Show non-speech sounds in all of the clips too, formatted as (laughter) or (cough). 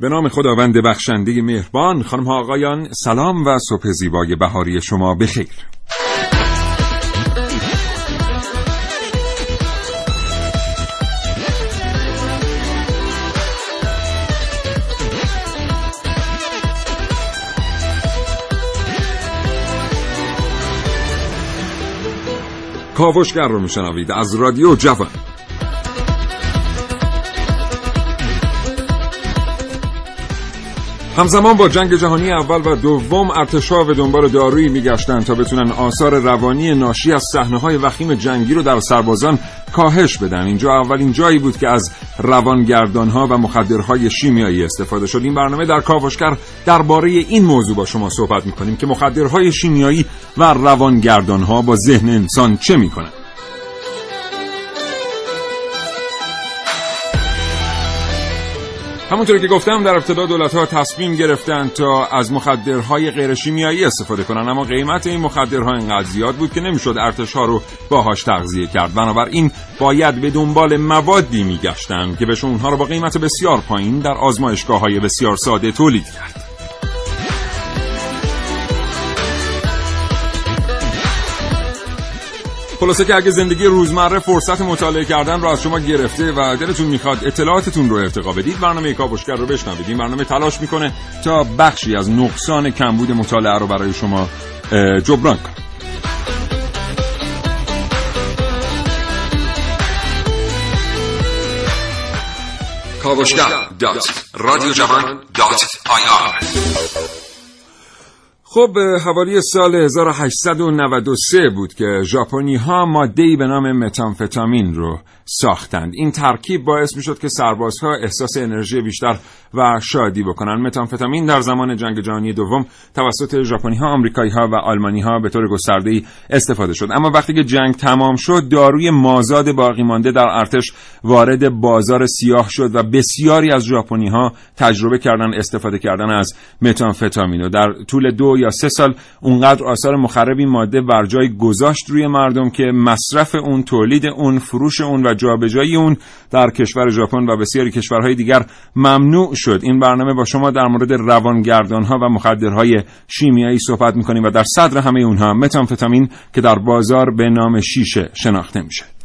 به نام خداوند بخشنده مهربان خانم ها آقایان سلام و صبح زیبای بهاری شما بخیر. کاوشگر رو میشنوید از رادیو جوان. همزمان با جنگ جهانی اول و دوم ارتشا به دنبال دارویی میگشتند تا بتونن آثار روانی ناشی از های وخیم جنگی رو در سربازان کاهش بدن. اینجا اولین جایی بود که از ها و مخدرهای شیمیایی استفاده شد. این برنامه در کاوشگر درباره این موضوع با شما صحبت می‌کنیم که مخدرهای شیمیایی و ها با ذهن انسان چه می‌کنن همونطور که گفتم در ابتدا دولت ها تصمیم گرفتن تا از مخدرهای غیر شیمیایی استفاده کنن اما قیمت این مخدرها اینقدر زیاد بود که نمی‌شد ارتش ها رو باهاش تغذیه کرد. بنابراین باید به دنبال موادی میگشتن که بهشون اونها رو با قیمت بسیار پایین در آزمایشگاه های بسیار ساده تولید کرد. خلاصه که اگه زندگی روزمره فرصت مطالعه کردن رو از شما گرفته و دلتون می‌خواد اطلاعاتتون رو ارتقا بدید برنامه کاوشگر رو بشنوید. این برنامه تلاش می‌کنه تا بخشی از نقصان کمبود مطالعه رو برای شما جبران کنه. کاوشگر دات رادیو جوان دات آی آر. خب حوالی سال 1893 بود که ژاپنی ها ماده به نام متامفتامین رو ساختند. این ترکیب باعث می شد که سربازها احساس انرژی بیشتر و شادی بکنن. متامفتامین در زمان جنگ جهانی دوم توسط ژاپنی ها آمریکایی ها و آلمانی ها به طور گسترده استفاده شد. اما وقتی که جنگ تمام شد داروی مازاد باقی مانده در ارتش وارد بازار سیاه شد و بسیاری از ژاپنی ها تجربه کردن استفاده کردن از متامفتامین و در طول دو یا سه سال اونقدر آثار مخرب ماده بر جای گذاشت روی مردم که مصرف اون تولید اون فروش اون و جابجایی اون در کشور ژاپن و بسیاری کشورهای دیگر ممنوع شد. این برنامه با شما در مورد روانگردان ها و مخدرهای شیمیایی صحبت می‌کنیم و در صدر همه اونها متامفتامین که در بازار به نام شیشه شناخته میشه.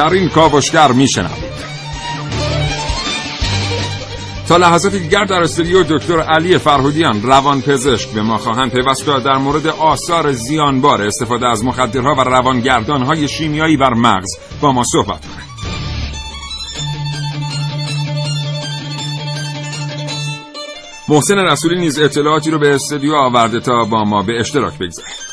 در این کاوشگر میشنوید. تا لحظاتی دیگر در استودیو دکتر علی فرهودیان روان پزشک به ما خواهند پیوست در مورد آثار زیانبار استفاده از مخدرها و روانگردانهای شیمیایی بر مغز با ما صحبت کنند محسن رسولی نیز اطلاعاتی رو به استودیو آورده تا با ما به اشتراک بگذارد.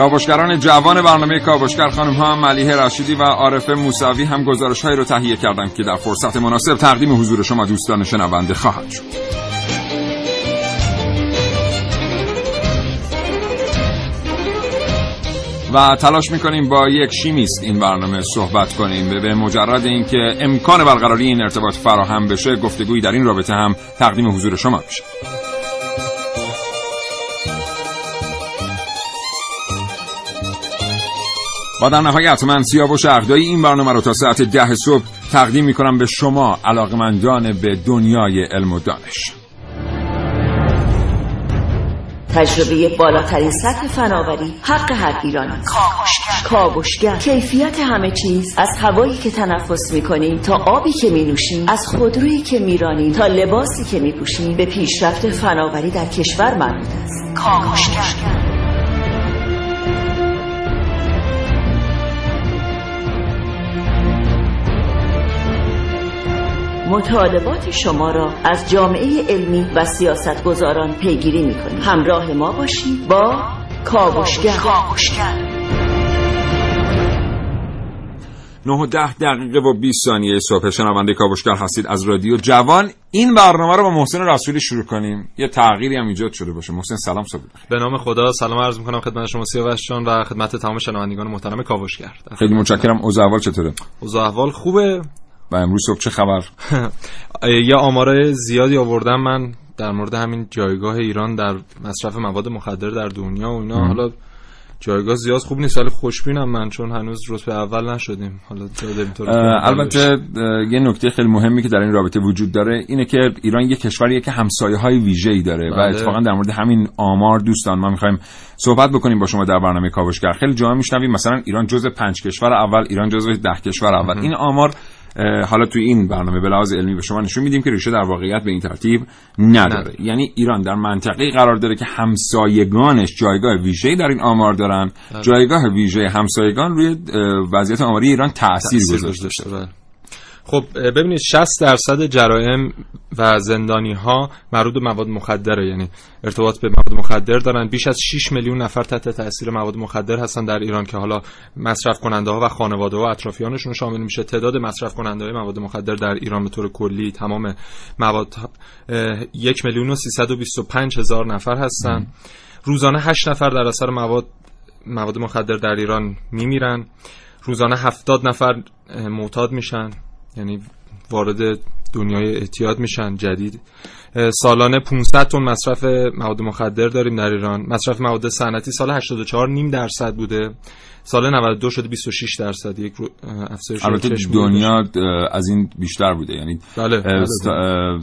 کاوشگران جوان برنامه کاوشگر خانم ها ملیه رشیدی و عارف موسوی هم گزارش هایی رو تهیه کردند که در فرصت مناسب تقدیم حضور شما دوستان شنونده خواهد شد. و تلاش می‌کنیم با یک شیمیست این برنامه صحبت کنیم. به مجرد اینکه امکان برقراری این ارتباط فراهم بشه گفتگویی در این رابطه هم تقدیم حضور شما میشه. و در نهایت من سیاوش اقدایی این برنامه رو تا ساعت ده صبح تقدیم می کنم به شما علاقمندان به دنیای علم و دانش. تجربه بالاترین سطح فناوری حق هر ایرانی کاوشگر. کیفیت همه چیز. از هوایی که تنفس می‌کنیم تا آبی که می نوشیم از خودرویی که میرانیم تا لباسی که میپوشیم به پیشرفت فناوری در کشور مربوط است. کاوشگر. مطالبات شما را از جامعه علمی و سیاستگزاران پیگیری می کنیم. همراه ما باشید با کاوشگر. 9 و 10 دقیقه و 20 ثانیه صبح. شنونده کاوشگر هستید از رادیو جوان. این برنامه رو با محسن رسولی شروع کنیم. یه تغییری هم ایجاد شده باشه. محسن سلام صبح بخیر. به نام خدا سلام عرض می‌کنم خدمت شما سیاوش جان و خدمت تمام شنوندگان محترم کاوشگر. خیلی متشکرم. اوضاع احوال چطوره؟ اوضاع احوال خوبه. و امروز صبح چه خبر؟ (laughs) یه آمار زیادی آوردم من در مورد همین جایگاه ایران در مصرف مواد مخدر در دنیا و اینا. حالا جایگاه زیاد خوب نیست ولی خوشبینم من چون هنوز رتبه اول نشدیم. حالا البته یه نکته خیلی مهمی که در این رابطه وجود داره اینه که ایران یه کشوریه که همسایه های ویژه‌ای داره بله. و اتفاقا در مورد همین آمار دوستان ما می‌خوایم صحبت بکنیم با شما در برنامه کاوشگر. خیلی جا میشنویم مثلا ایران جزء پنج کشور اول ایران جزء ده کشور اول. این آمار حالا توی این برنامه به لحاظ علمی به شما نشون میدیم که ریشه در واقعیت به این ترتیب نداره یعنی ایران در منطقه قرار داره که همسایگانش جایگاه ویژه‌ای در این آمار دارن بله. جایگاه ویژه همسایگان روی وضعیت آماری ایران تاثیر گذاشته بله. خب ببینید 60 درصد جرائم و زندانی ها مربوط به مواد مخدره یعنی ارتباط به مواد مخدر دارن. بیش از 6 میلیون نفر تحت تاثیر مواد مخدر هستن در ایران که حالا مصرف کننده ها و خانواده ها و اطرافیانشون شامل میشه. تعداد مصرف کننده های مواد مخدر در ایران به طور کلی تمام مواد 1 میلیون و 325 هزار نفر هستن. روزانه 8 نفر در اثر مواد مواد مخدر در ایران میمیرن. روزانه 70 نفر معتاد میشن. یعنی وارد دنیای اعتیاد میشن جدید. سالانه 500 تن مصرف مواد مخدر داریم در ایران. مصرف مواد صنعتی سال 84 نیم درصد بوده. سال 92 شده 26 درصد یک افزایش البته دنیا از این بیشتر بوده. یعنی بله, بله, بله.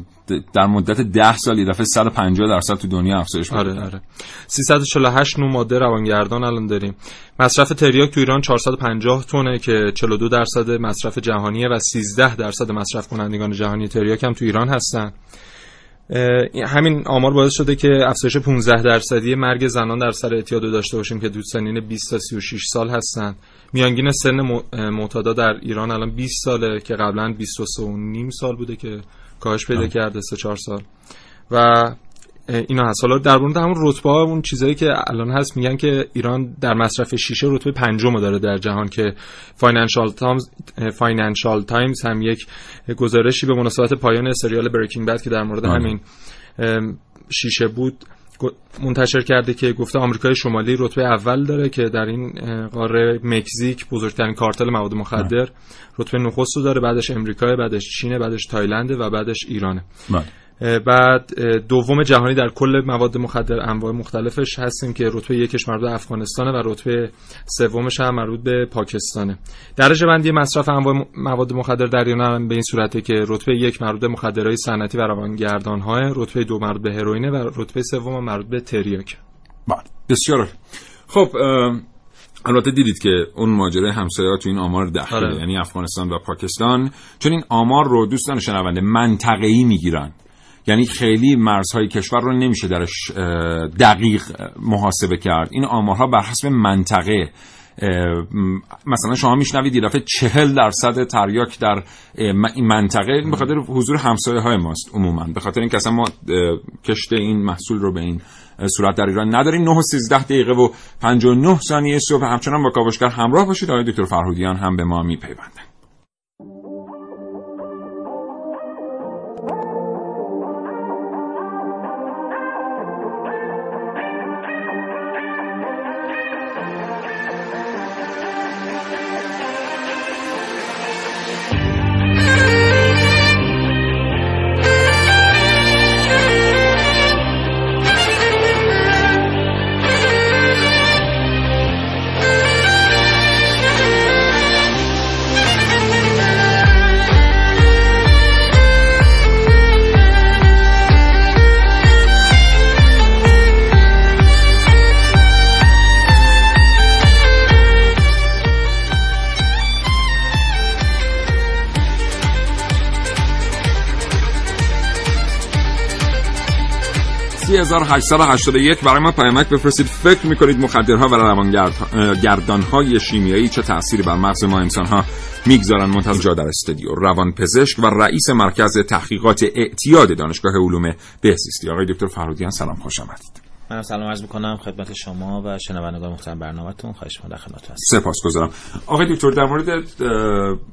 در مدت 10 سال یه دفعه 150 درصد تو دنیا افزایش پیدا آره. آره 348 نوع ماده روانگردان الان داریم. مصرف تریاک تو ایران 450 تونه که 42 درصد مصرف جهانیه و 13 درصد مصرف کنندگان جهانی تریاک هم تو ایران هستن. همین آمار باعث شده که افزایش 15 درصدی مرگ زنان در اثر اعتیاد داشته باشیم که تو سنین 20 تا 36 سال هستن. میانگین سن معتادا در ایران الان 20 ساله که قبلا 23 و نیم سال بوده که کاهش پیدا کرده سه چهار سال. و اینا هست حالا در مورد همون رتبه ها اون چیزایی که الان هست میگن که ایران در مصرف شیشه رتبه پنجم داره در جهان که فاینانشال تایمز فاینانشال تایمز هم یک گزارشی به مناسبت پایان سریال بریکینگ بد که در مورد آره. همین شیشه بود منتشر کرده که گفته آمریکای شمالی رتبه اول داره که در این قاره مکزیک بزرگترین کارتل مواد مخدر رتبه نخست رو داره بعدش امریکا بعدش چین بعدش تایلند و بعدش ایرانه بله. بعد دوم جهانی در کل مواد مخدر انواع مختلفش هستیم که رتبه یکش مربوط به افغانستانه و رتبه سومش هم مربوط به پاکستانه. درجه بندی مصرف انواع مواد مخدر در ایران به این صورته که رتبه یک مربوط به مخدرهای صنعتی و روانگردان‌ها رتبه دو مربوط به هروئین و رتبه سوم مربوط به تریاک. بله بسیار خب البته دیدید که اون ماجرای همسایه تو این آمار داخله آره. یعنی افغانستان و پاکستان. چون این آمار رو دوستان شنونده منطقه‌ای می‌گیرن. یعنی خیلی مرزهای کشور رو نمیشه درش دقیق محاسبه کرد. این آمارها بر حسب منطقه مثلا شما میشنوید یه دفعه چهل درصد تریاک در این منطقه به خاطر حضور همسایه های ماست عموما. به خاطر اینکه اصلا ما کشت این محصول رو به این صورت در ایران نداریم. 9 و 13 دقیقه و 59 ثانیه صبح. همچنان با کاوشگر همراه باشید. آقای دکتر فرهودیان هم به ما میپیوندن. 3881 برای ما پیامک بفرستید. فکر می‌کنید مخدرها و روانگردانهای شیمیایی چه تأثیری بر مغز ما انسانها می‌گذارن منتظر در استودیو روان پزشک و رئیس مرکز تحقیقات اعتیاد دانشگاه علوم بهزیستی. آقای دکتر فرودیان سلام خوش آمدید. منم سلام عرض می‌کنم خدمت شما و شنوندگان محترم برنامهتون. خواهش می‌کنم در خدمتتون هستم. سپاسگزارم آقای دکتر در مورد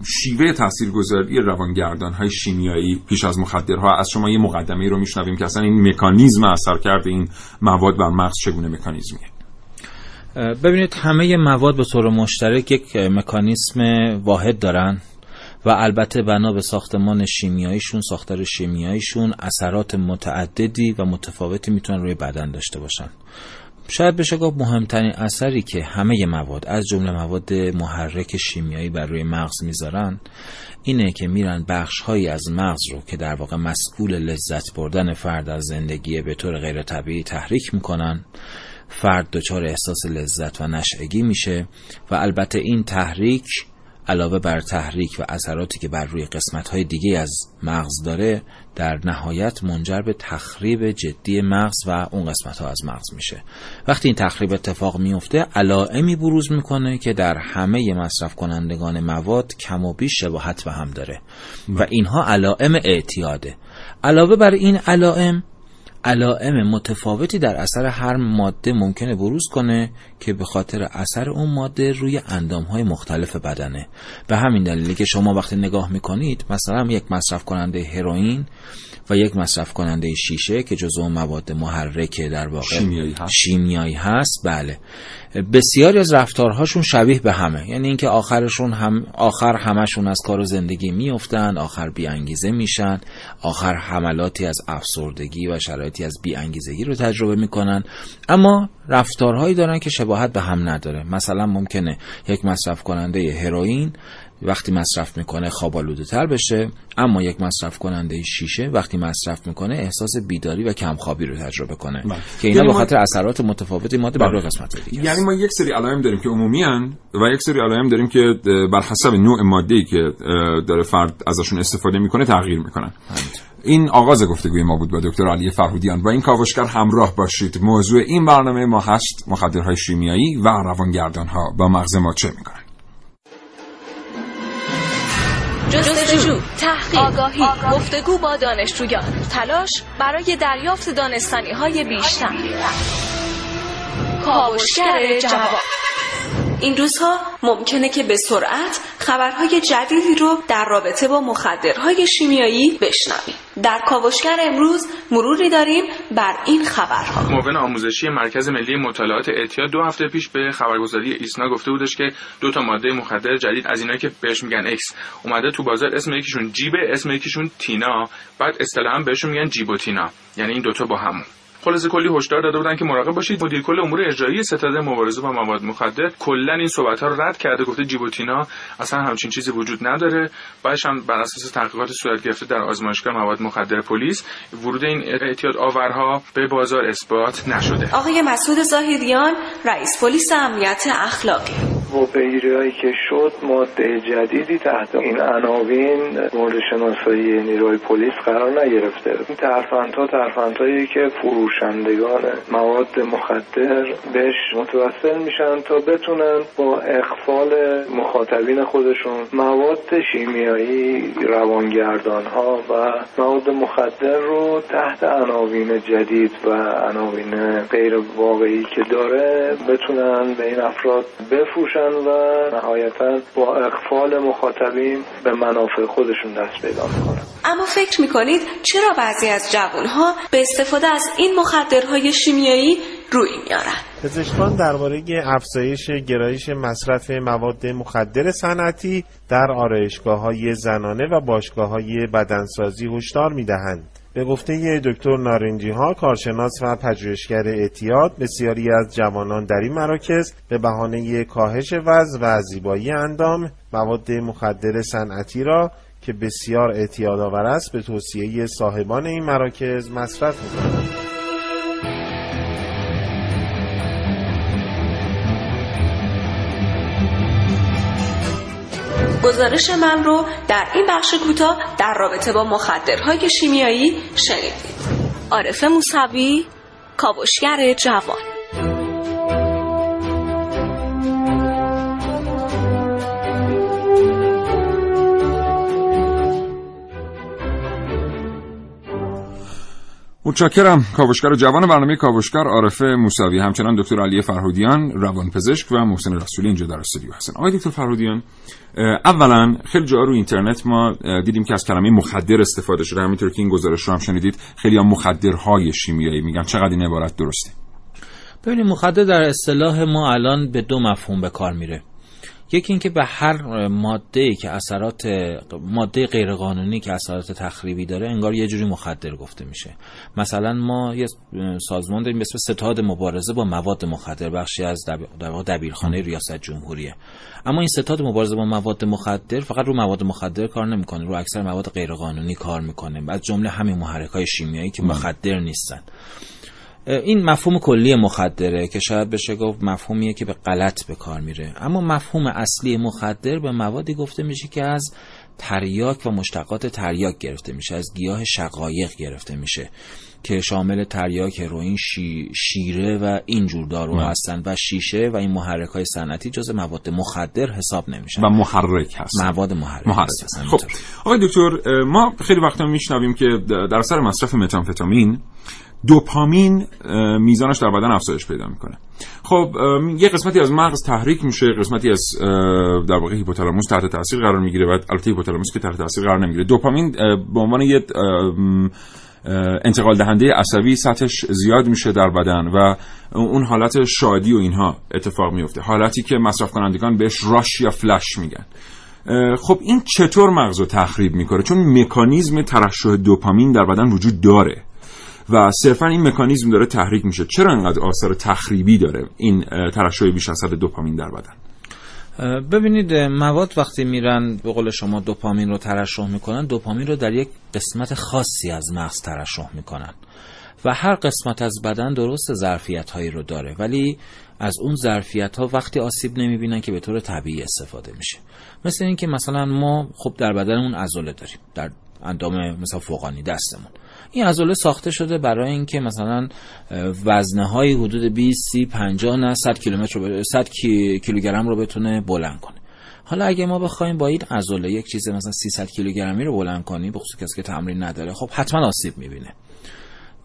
شیوه تاثیرگذاری روانگردان های شیمیایی پیش از مخدرها از شما یه مقدمه رو میشنویم که اصلا این مکانیزم اثر کرده این مواد بر مغز چگونه مکانیزمیه؟ ببینید همه مواد به طور مشترک یک مکانیسم واحد دارن. و البته بنا به ساختمان شیمیاییشون ساختار شیمیاییشون اثرات متعددی و متفاوتی می‌تونن روی بدن داشته باشن. شاید بشه گفت مهمترین اثری که همه مواد از جمله مواد محرک شیمیایی بر روی مغز می‌ذارن اینه که میرن بخش هایی از مغز رو که در واقع مسئول لذت بردن فرد از زندگی به طور غیر طبیعی تحریک می‌کنن فرد دچار احساس لذت و نشعگی میشه و البته این تحریک علاوه بر تحریک و اثراتی که بر روی قسمت های دیگه از مغز داره در نهایت منجر به تخریب جدی مغز و اون قسمت ها از مغز میشه. وقتی این تخریب اتفاق میفته علائمی بروز می‌کنه که در همه مصرف کنندگان مواد کم و بیش شباهت به هم داره. و اینها علائم اعتیاده. علاوه بر این علائم علائم متفاوتی در اثر هر ماده ممکنه بروز کنه که به خاطر اثر اون ماده روی اندام های مختلف بدنه. به همین دلیلی که شما وقتی نگاه می‌کنید مثلا یک مصرف کننده هروئین و یک مصرف کننده شیشه که جزو مواد محرک در واقع شیمیایی هست. شیمیایی هست. بله. بسیاری از رفتارهاشون شبیه به همه. یعنی اینکه آخرشون هم آخر همشون از کار و زندگی میافتند آخر بیانگیزه میشن آخر حملاتی از افسردگی و شرایطی از بیانگیزگی رو تجربه می‌کنن. اما رفتارهایی دارن که شباهت به هم نداره. مثلا ممکنه یک مصرف کننده هروئین وقتی مصرف می‌کنه خواب تر بشه اما یک مصرف کننده شیشه وقتی مصرف می‌کنه احساس بیداری و کمخوابی رو تجربه کنه. بله. که اینا یعنی به ما- خاطر اثرات متفاوتی ماده بر بله. قسمت دیگه یعنی ما یک سری علائم داریم که عمومی و یک سری علائم داریم که بر حسب نوع ماده‌ای که اه، داره فرد ازشون استفاده می‌کنه تغییر می‌کنن. این آغاز گفتگوی ما بود با دکتر علی فرهودیان. با این کاوشگر همراه باشید. موضوع این برنامه ما هست. مخدرهای شیمیایی و روانگردانها. با مغز ما چه می‌کنن؟ جستجو، تحقیق، آگاهی، گفتگو با دانشجویان، تلاش برای دریافت دانستانی های بیشتر. کاوشگر جواب این روزها ممکنه که به سرعت خبرهای جدیدی رو در رابطه با مخدرهای شیمیایی بشنویم. در کاوشگر امروز مروری داریم بر این خبرها. معاون آموزشی مرکز ملی مطالعات اعتیاد دو هفته پیش به خبرگزاری ایسنا گفته بودش که دو تا ماده مخدر جدید از اینایی که بهش میگن اکس اومده تو بازار اسم یکیشون جیبه اسم یکیشون تینا بعد اصطلاحا بهشون میگن جیبوتینا یعنی این دوتا با همون خلاصه کلی هشدار داده بودن که مراقب باشید. مدیر کل امور اجرایی ستاد مبارزه با مواد مخدر کلا این صحبت ها رو رد کرده گفته جیبوتینا اصلا همچین چیزی وجود نداره. بعدش هم بر اساس تحقیقات صورت گرفته در آزمایشگاه مواد مخدر پلیس ورود این اعتیاد آورها به بازار اثبات نشده. آقای مسعود زاهدیان رئیس پلیس امنیت اخلاقی. پیگیری که شد ماده جدیدی تحت این عناوین مورد شناسایی نیروی پلیس قرار نگرفته. این ترفندها ترفندهایی که فروشندگان مواد مخدر بهش متوسل میشن تا بتونن با اخفال مخاطبین خودشون مواد شیمیایی روانگردان ها و مواد مخدر رو تحت عناوین جدید و عناوین غیر واقعی که داره بتونن به این افراد بفروشن و نهایتا با اقفال مخاطبین به منافع خودشون دست پیدا می‌کنن اما فکر می‌کنید چرا بعضی از جوانها به استفاده از این مخدرهای شیمیایی روی میارن پزشکان درباره افزایش گرایش مصرف مواد مخدر صنعتی در آرایشگاه های زنانه و باشگاه های بدنسازی هشدار می‌دهند. به گفته دکتر نارنجی ها کارشناس و پژوهشگر اعتیاد بسیاری از جوانان در این مراکز به بهانه کاهش وزن و زیبایی اندام مواد مخدر صنعتی را که بسیار اعتیادآور است به توصیه صاحبان این مراکز مصرف می‌کنند. گزارش من رو در این بخش کوتاه در رابطه با مخدرهای شیمیایی شنیدید. عارف موسوی کاوشگر جوان. متشکرم. کاوشگر جوان برنامه کاوشگر عارفه موسوی همچنان دکتر علی فرهودیان روانپزشک و محسن رسولی اینجا در استودیو هستن. آقای دکتر فرهودیان اولا خیلی جا رو اینترنت ما دیدیم که از کلمه مخدر استفاده شده. همینطور که این گزارش رو هم شنیدید خیلی هم مخدرهای شیمیایی میگن. چقدر این عبارت درسته؟ ببینید مخدر در اصطلاح ما الان به دو مفهوم به کار میره. یکی اینکه به هر ماده که اثرات ماده غیرقانونی که اثرات تخریبی داره انگار یه جوری مخدر گفته میشه. مثلا ما یه سازمان داریم به اسم ستاد مبارزه با مواد مخدر بخشی از در دبیرخانه ریاست جمهوریه. اما این ستاد مبارزه با مواد مخدر فقط رو مواد مخدر کار نمی‌کنه رو اکثر مواد غیرقانونی کار می‌کنه. از جمله همین محرک های شیمیایی که مخدر نیستن. این مفهوم کلی مخدره که شاید بشه گفت مفهومیه که به غلط به کار میره. اما مفهوم اصلی مخدر به موادی گفته میشه که از تریاک و مشتقات تریاک گرفته میشه از گیاه شقایق گرفته میشه که شامل تریاک هروئین شی، شیره و اینجور دارو هستن و شیشه و این محرک های صنعتی جز مواد مخدر حساب نمیشن. و محرک هست مواد محرک, محرک. هستن خب. آقای دکتر ما خیلی وقتا میشنویم که در اثر مصرف متامفتامین دوپامین میزانش در بدن افزایش پیدا می‌کنه. خب یه قسمتی از مغز تحریک میشه قسمتی از در واقع هیپوتالاموس تحت تاثیر قرار می‌گیره و البته هیپوتالاموس که تحت تاثیر قرار نمی‌گیره. دوپامین به عنوان یه انتقال دهنده عصبی سطحش زیاد میشه در بدن و اون حالت شادی و اینها اتفاق میفته حالتی که مصرف کنندگان بهش راش یا فلش میگن. خب این چطور مغز رو تخریب می‌کنه؟ چون مکانیزم ترشح دوپامین در بدن وجود داره. و صرفا این مکانیزم داره تحریک میشه. چرا انقدر آثار تخریبی داره این ترشح بیش از حد دوپامین در بدن؟ ببینید مواد وقتی میرن به قول شما دوپامین رو ترشح می‌کنن دوپامین رو در یک قسمت خاصی از مغز ترشح می‌کنن. و هر قسمت از بدن درست ظرفیت هایی رو داره ولی از اون ظرفیت ها وقتی آسیب نمی‌بینن که به طور طبیعی استفاده میشه. مثل اینکه مثلا ما خب در بدنمون عضله داریم در اندام مثلا فوقانی دستمون. این عضله ساخته شده برای اینکه مثلا وزنه های حدود 20 30 50 نه 100 کیلومتر رو 100 کیلوگرم رو بتونه بلند کنه. حالا اگه ما بخوایم با این عضله یک چیز مثلا 300 کیلوگرمی رو بلند کنیم به خصوص کسی که تمرین نداره خب حتما آسیب می‌بینه.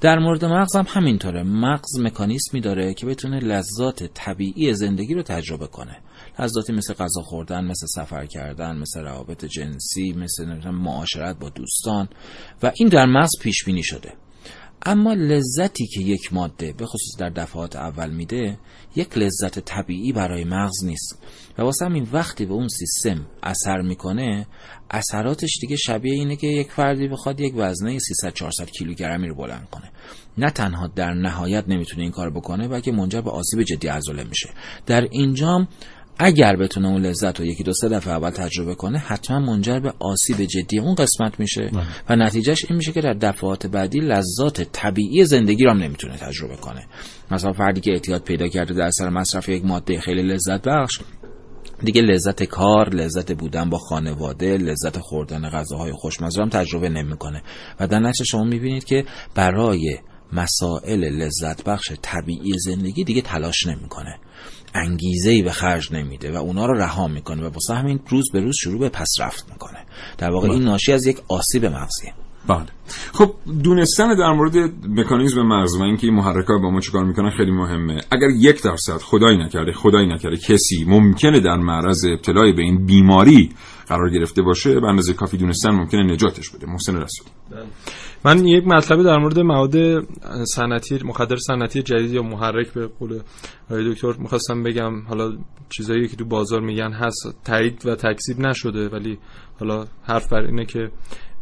در مورد مغز هم همینطوره. مغز مکانیسمی داره که بتونه لذات طبیعی زندگی رو تجربه کنه. لذاتی مثل غذا خوردن مثل سفر کردن مثل روابط جنسی مثل معاشرت با دوستان. و این در مغز پیش بینی شده. اما لذتی که یک ماده به خصوص در دفعات اول میده یک لذت طبیعی برای مغز نیست. و واسه همین وقتی به اون سیستم اثر می‌کنه اثراتش دیگه شبیه اینه که یک فردی بخواد یک وزنه 300 400 کیلوگرمی رو بلند کنه. نه تنها در نهایت نمی‌تونه این کار بکنه بلکه منجر به آسیب جدی عضله میشه. در اینجام اگر بتونه اون لذت رو یکی دو سه دفعه اول تجربه کنه حتما منجر به آسیب جدی اون قسمت میشه. و نتیجهش این میشه که در دفعات بعدی لذات طبیعی زندگی رو هم نمی‌تونه تجربه کنه. مثلا فردی که اعتیاد پیدا کرده در اثر مصرف یک ماده خیلی لذت بخش دیگه لذت کار، لذت بودن با خانواده، لذت خوردن غذاهای خوشمزه هم تجربه نمی‌کنه. و در نتیجه شما می‌بینید که برای مسائل لذت بخش طبیعی زندگی دیگه تلاش نمی‌کنه. انگیزه ای به خرج نمیده و اونا رو رها می‌کنه و واسه همین روز به روز شروع به پس رفت می‌کنه. در واقع این ناشی از یک آسیب مغزیه. بله. خب دونستن در مورد مکانیزم مغز و اینکه این محرکات با ما چیکار می‌کنن خیلی مهمه. اگر یک درصد خدایی نکرده خدایی نکرده کسی ممکنه در معرض ابتلای به این بیماری قرار گرفته باشه به اندازه کافی دونستن ممکنه نجاتش بده. محسن رسول من یک مطلبی در مورد مواد صنعتی مخدر صنعتی جدید یا محرک به قول دکتر می‌خواستم بگم. حالا چیزایی که تو بازار میگن هست تایید و تکذیب نشده ولی حالا حرف بر اینه که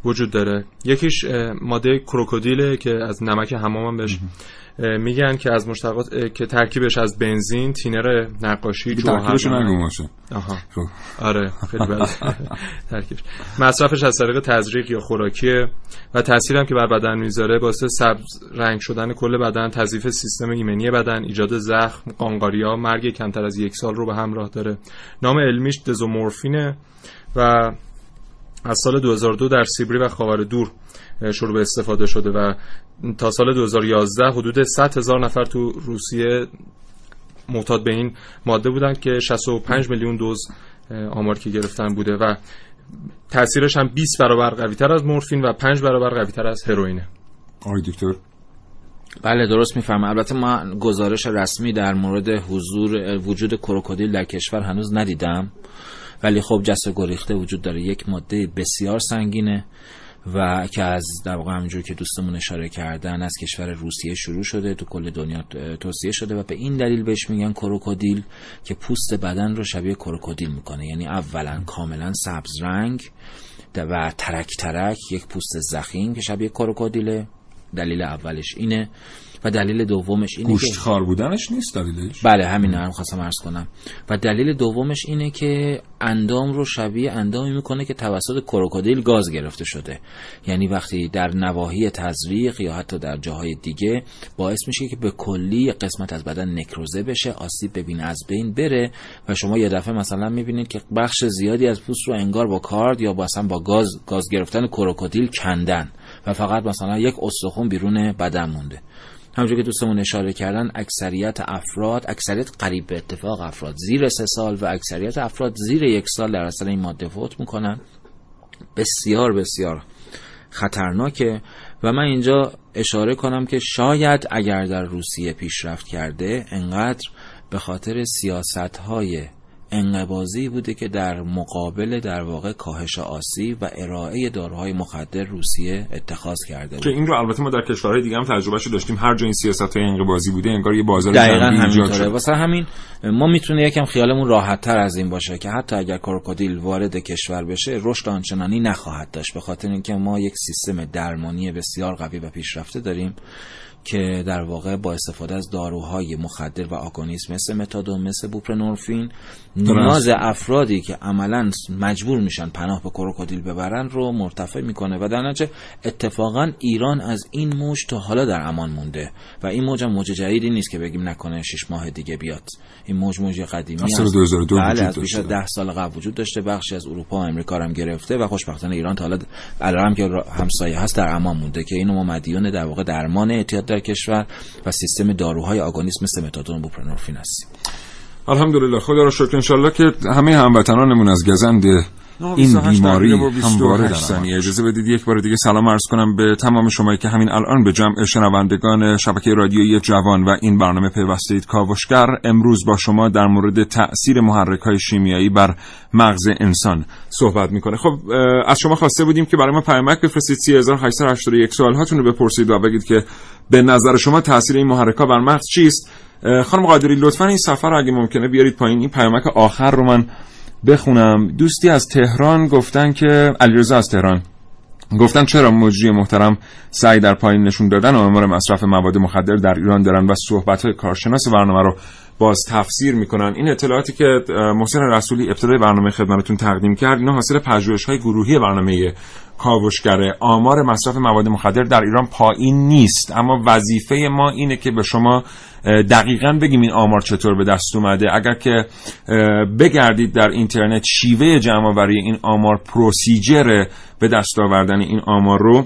وجود داره. یکیش ماده کروکودیله که از نمک حمام بهش میگن که از مشتقات که ترکیبش از بنزین تینر نقاشی جوهر آها. خب. آره خیلی بد (laughs) ترکیبش. مصرفش از طریق تزریق یا خوراکیه و تاثیرم که بر بدن می‌ذاره باعث سبز رنگ شدن کل بدن تضعیف سیستم ایمنی بدن ایجاد زخم قانقاریا مرگ کمتر از یک سال رو به همراه داره. نام علمیش دزومورفینه و از سال 2002 در سیبری و خاور دور. شروع به استفاده شده و تا سال 2011 حدود 100 هزار نفر تو روسیه معتاد به این ماده بودن که 65 میلیون دوز آمار که گرفتن بوده و تاثیرش هم 20 برابر قوی تر از مورفین و 5 برابر قوی تر از هروئینه. آقای دکتر. بله درست می‌فهمم. البته ما گزارش رسمی در مورد حضور وجود کروکودیل در کشور هنوز ندیدم. ولی خب جس گریخته وجود داره. یک ماده بسیار سنگینه. و که از در واقع همونجور که دوستمون اشاره کردن از کشور روسیه شروع شده تو کل دنیا توصیه شده و به این دلیل بهش میگن کروکودیل که پوست بدن رو شبیه کروکودیل می‌کنه. یعنی اولا کاملا سبز رنگ و ترک ترک یک پوست زخیم که شبیه کروکودیله. دلیل اولش اینه. و دلیل دومش اینه گوشت خار بودنش نیست دلیلش؟ بله همین رو خواستم عرض کنم. و دلیل دومش اینه که اندام رو شبیه اندامی می‌کنه که توسط کروکودیل گاز گرفته شده. یعنی وقتی در نواحی تزریق یا حتی در جاهای دیگه باعث میشه که به کلی قسمت از بدن نکروزه بشه آسیب ببینه از بین بره و شما یه دفعه مثلا می‌بینید که بخش زیادی از پوست رو انگار با کارد یا با با گاز گاز گرفتن کروکودیل کندن و فقط مثلا یک استخون بیرون بدن مونده. همونجور که دوستمون اشاره کردن اکثریت افراد اکثریت قریب به اتفاق افراد زیر سه سال و اکثریت افراد زیر یک سال در اثر این ماده فوت می‌کنن. بسیار بسیار خطرناکه و من اینجا اشاره کنم که شاید اگر در روسیه پیشرفت کرده انقدر به خاطر سیاست های انقبازی بوده که در مقابل در واقع کاهش آسیب و ارائه داروهای مخدر روسیه اتخاذ کرده بود. که این رو البته ما در کشورهای دیگه هم تجربهشو داشتیم. هر جا این سیاست های انقباضی بوده انگار یه بازار دقیقاً همینطوره. واسه همین ما می‌تونه یکم خیالمون راحت تر از این باشه که حتی اگر کروکودیل وارد کشور بشه رشد آنچنانی نخواهد داشت. به خاطر اینکه ما یک سیستم درمانی بسیار قوی و پیشرفته داریم. که در واقع با استفاده از داروهای مخدر و آگونیسم مثل متادون مثل بوپرنورفین نیاز افرادی که عملا مجبور میشن پناه به کروکودیل ببرن رو مرتفع می‌کنه و در نتیجه اتفاقا ایران از این موج تا حالا در امان مونده و این موج هم موج جدیدی نیست که بگیم نکنه شش ماه دیگه بیاد. این موج موج قدیمی است. از 2002 بله از بیش از 10 سال قبل وجود داشته. بخشی از اروپا و امریکا هم گرفته و خوشبختانه ایران تا حالا الان که همسایه هست در امان مونده که اینو ما مدیون در واقع درمان اعتیاد کشور و سیستم داروهای آگونیسم مثل متادون بوپرنورفین هستیم. الحمدلله. خدا رو شکر انشالله که همه هموطنانمون از گزند این بیماری همواره ثانیه. اجازه بدید یک بار دیگه سلام عرض کنم به تمام شمایی که همین الان به جمع شنوندگان شبکه رادیویی جوان و این برنامه پیوسته اید. کاوشگر امروز با شما در مورد تاثیر محرک های شیمیایی بر مغز انسان صحبت می‌کنه. خب از شما خواسته بودیم که برای ما پیامک بفرستید. 3881 سوال هاتون رو بپرسید و بگید که به نظر شما تاثیر این محرک ها بر مغز چیست؟ خانم قادری لطفا این سفر اگه ممکنه بیارید پایین. این پیامک آخر رو من بخونم. دوستی از تهران گفتن که علیرضا از تهران. گفتن چرا مجری محترم سعی در پایین نشون دادن آمار مصرف مواد مخدر در ایران دارن و صحبت های کارشناس برنامه رو باز تفسیر می‌کنن. این اطلاعاتی که محسن رسولی ابتدای برنامه خدمتتون تقدیم کرد اینا حاصل پژوهش های گروهی برنامه کاوشگره آمار مصرف مواد مخدر در ایران پایین نیست. اما وظیفه ما اینه که به شما دقیقا بگیم این آمار چطور به دست اومده. اگر که بگردید در اینترنت شیوه جمع این آمار procedure به دست آوردن این آمار رو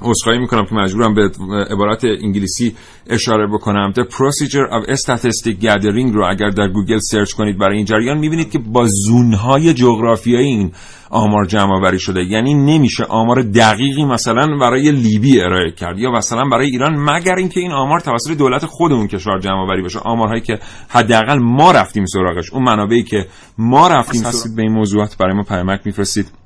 عذرخواهی می‌کنم که مجبورم به عبارت انگلیسی اشاره بکنم. The procedure of statistic gathering رو اگر در گوگل سرچ کنید برای این جریان می‌بینید که با زونهای جغرافیایی این آمار جمع آوری شده. یعنی نمیشه آمار دقیقی مثلا برای لیبی ارائه کرد یا مثلا برای ایران مگر اینکه این آمار توسط دولت خودمون کشور جمع آوری بشه آمارهایی که حداقل ما رفتیم سراغش اون منابعی که ما رفتیم سراغ به این موضوعات برای ما پیامک میفرستید.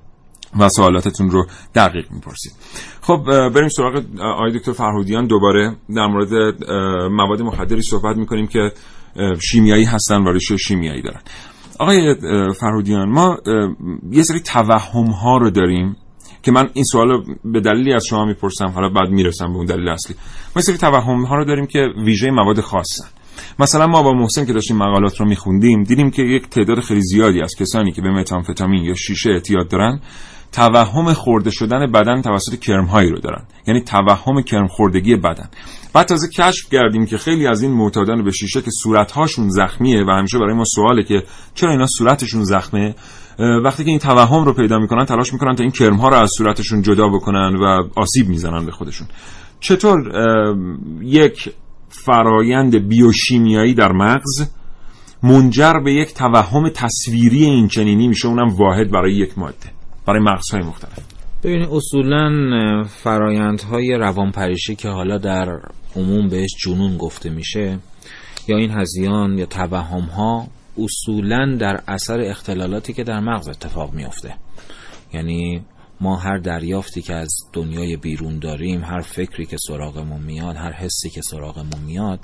و سوالاتتون رو دقیق می‌پرسید. خب بریم سراغ آقای دکتر فرهودیان. دوباره در مورد مواد مخدری صحبت می‌کنیم که شیمیایی هستن و ریشه شیمیایی دارن. آقای فرهودیان ما یه سری توهم ها رو داریم که من این سوال به دلیلی از شما می‌پرسم حالا بعد می‌رسم به اون دلیل اصلی. ما سری توهم ها رو داریم که ویژه مواد خاصن مثلا ما با محسن که داشتیم مقالات رو میخوندیم دیدیم که یک تعداد خیلی زیادی از کسانی که به متامفتامین یا شیشه اعتیاد دارن توهم خورده شدن بدن توسط کرمهایی رو دارن. یعنی توهم کرم خوردگی بدن. بعد تازه کشف کردیم که خیلی از این معتادان به شیشه که صورتهاشون زخمیه و همیشه برای ما سواله که چرا اینا صورتشون زخمه وقتی که این توهم رو پیدا می‌کنن تلاش می‌کنن تا این کرمها رو از صورتشون جدا بکنن و آسیب می‌زنن به خودشون. چطور یک فرایند بیوشیمیایی در مغز منجر به یک توهم تصویری این چنینی میشه؟ اونم واحد برای یک ماده. برای مغزهای مختلف. ببینید اصولا فرایندهای روانپریشی که حالا در عموم بهش جنون گفته میشه یا این هزیان یا توهم ها اصولا در اثر اختلالاتی که در مغز اتفاق میافته. یعنی ما هر دریافتی که از دنیای بیرون داریم هر فکری که سراغمون میاد هر حسی که سراغمون میاد